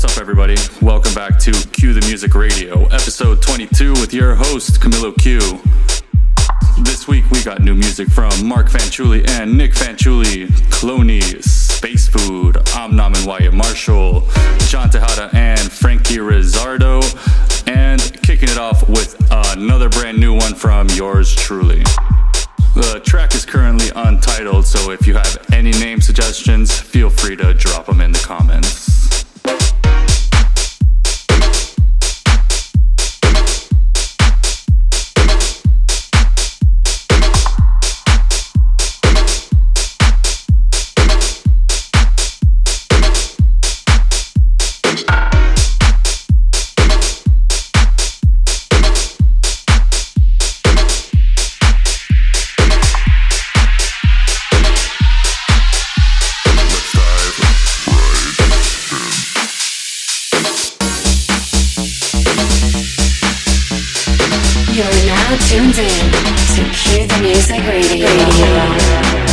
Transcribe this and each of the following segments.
What's up, everybody? Welcome back to Q the Music Radio, episode 22, with your host, Camilo Q. This week we got new music from Mark Fanciulli and Nick Fanciulli, Cloonee, Space Food, Omnom and Wyatt Marshall, John Tejada and Frankie Rizardo, and kicking it off with another brand new one from yours truly. The track is currently untitled, so if you have any name suggestions, feel free to drop them in the comments. Tuned in to Q the Music Radio. Let's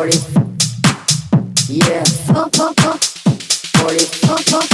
40. Yeah. 40. 40.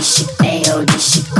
de chico,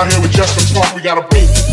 out here with just the funk. We got a beat.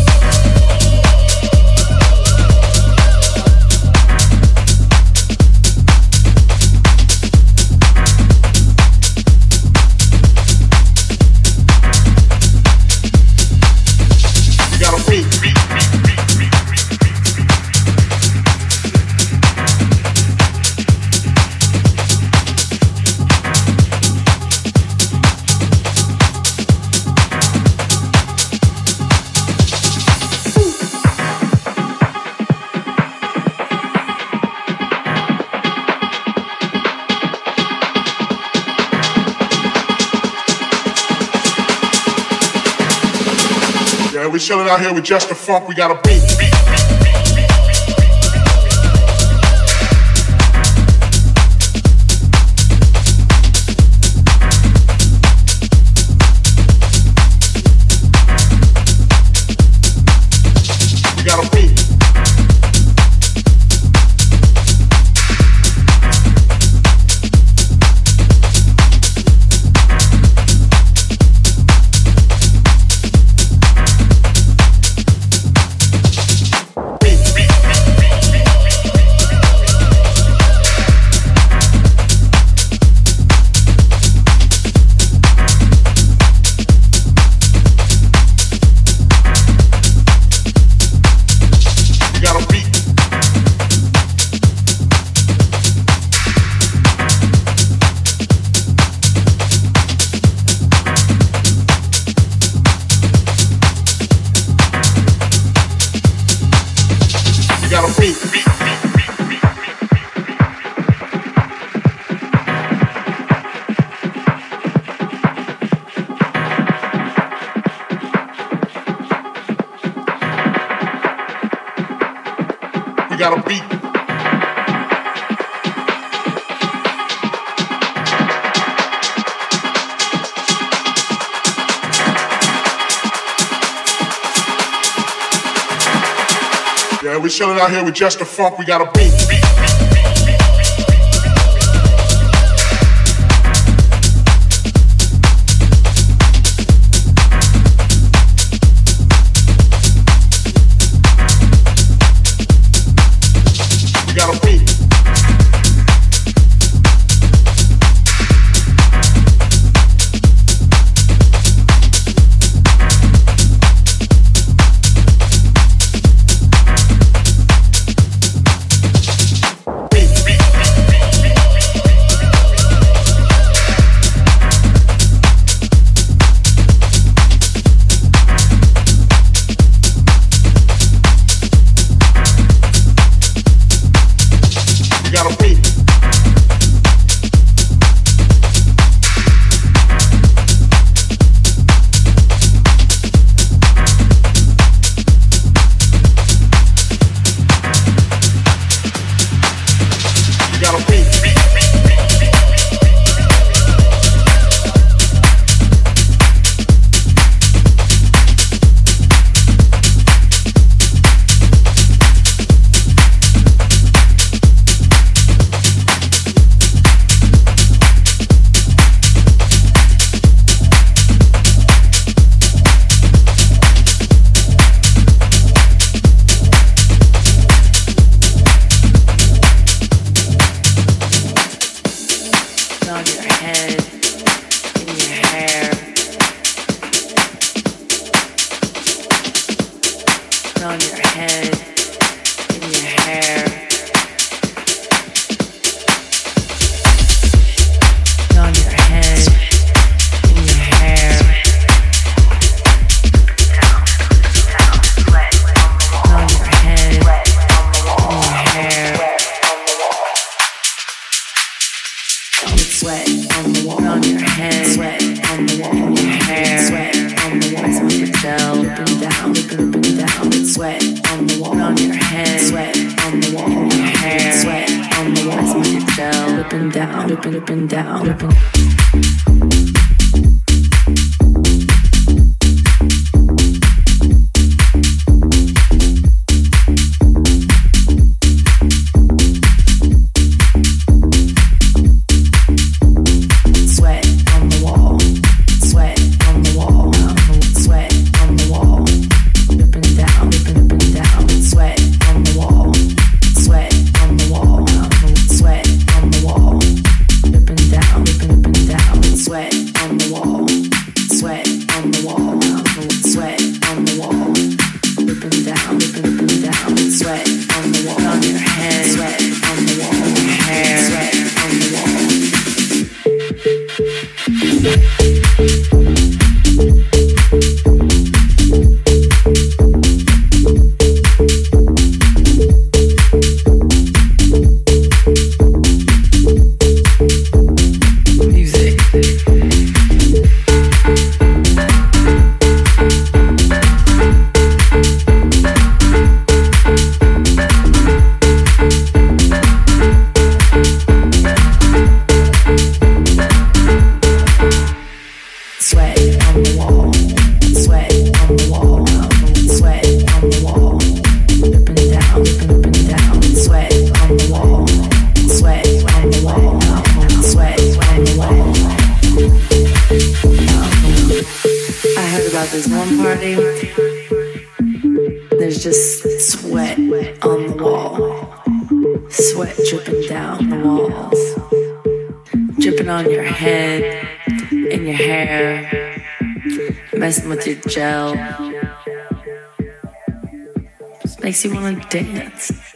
Chilling out here with just the funk. We got a beat. Beat. Yeah, we chilling out here with just the funk. We got a beat. About one party. There's just sweat on the wall, sweat dripping down the walls, dripping on your head in your hair, messing with your gel. Just makes you want to dance.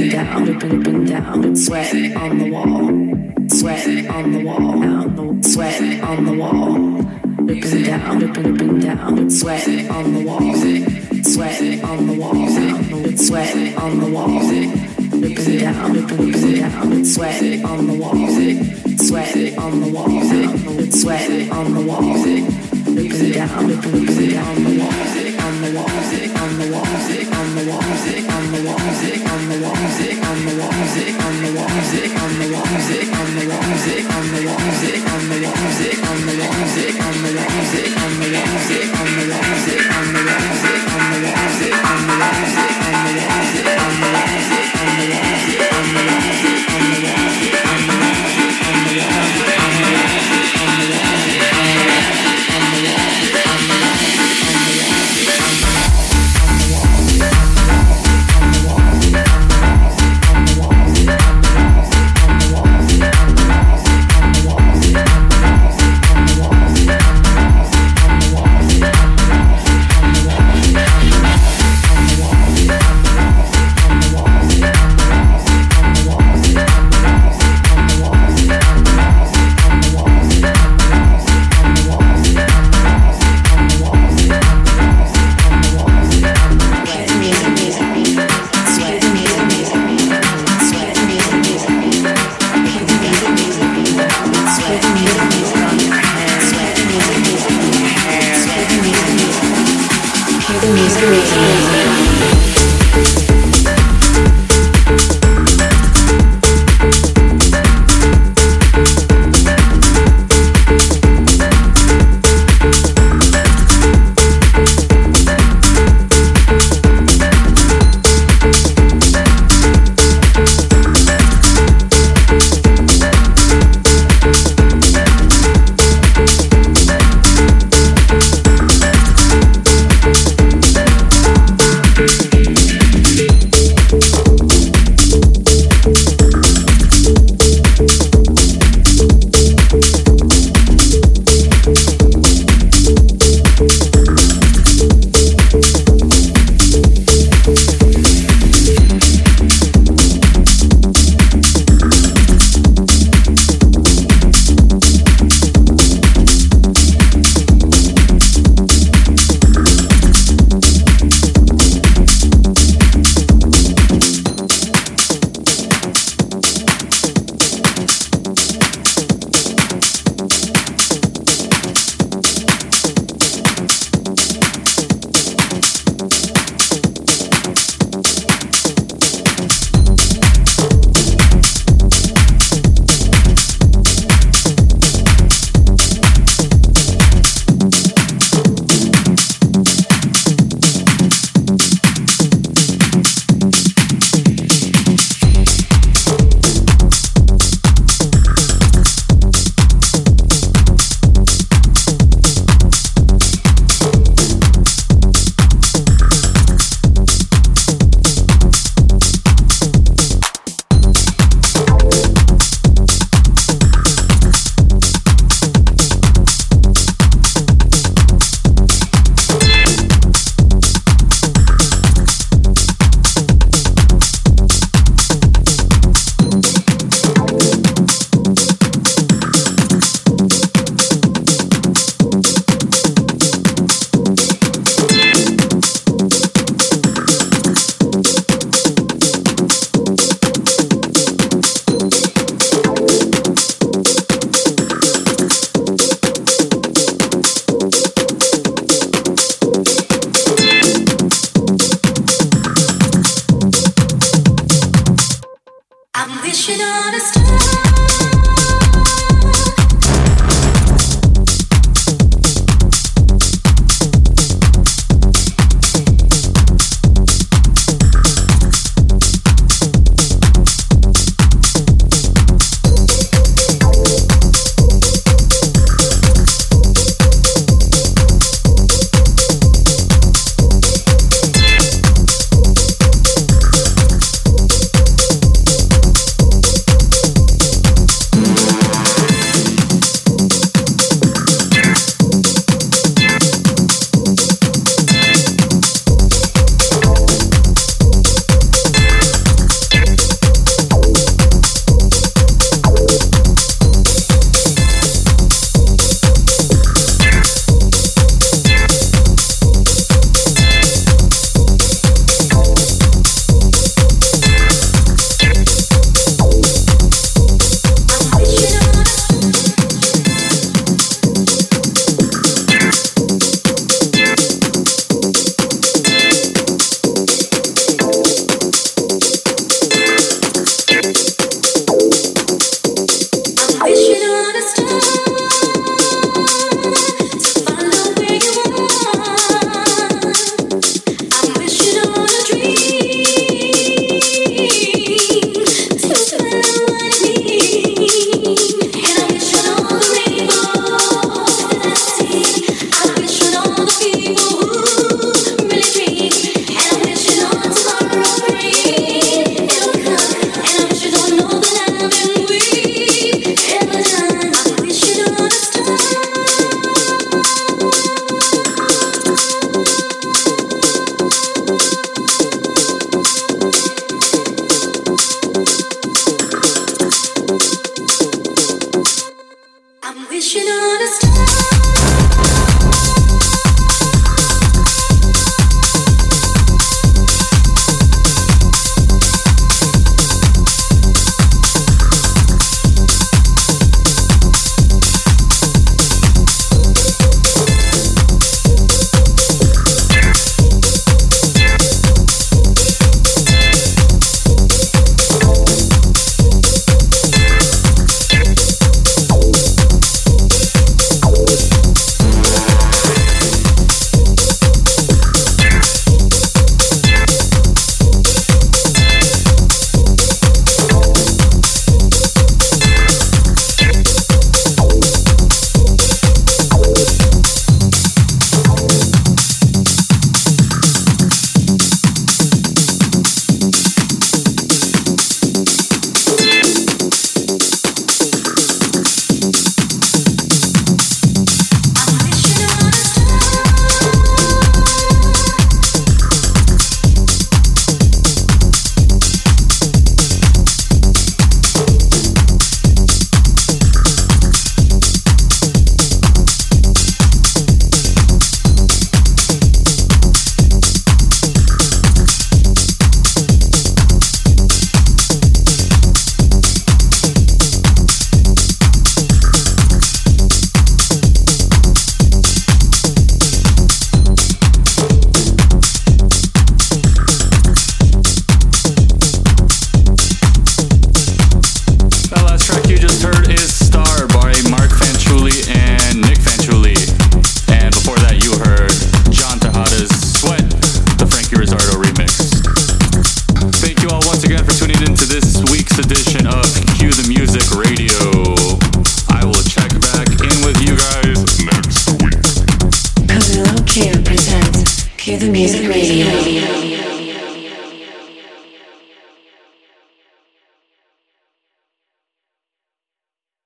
And down, up and up and down, sweat on the wall, sweat on the wall, sweat on the wall, up and down, up and up and down, sweat on the wall, sweat on the wall, sweat on the wall, up and down, up and up and down, sweat on the wall, sweat on the wall, sweat on the wall, up and down, up and up and down the wall, on the wall, on the wall,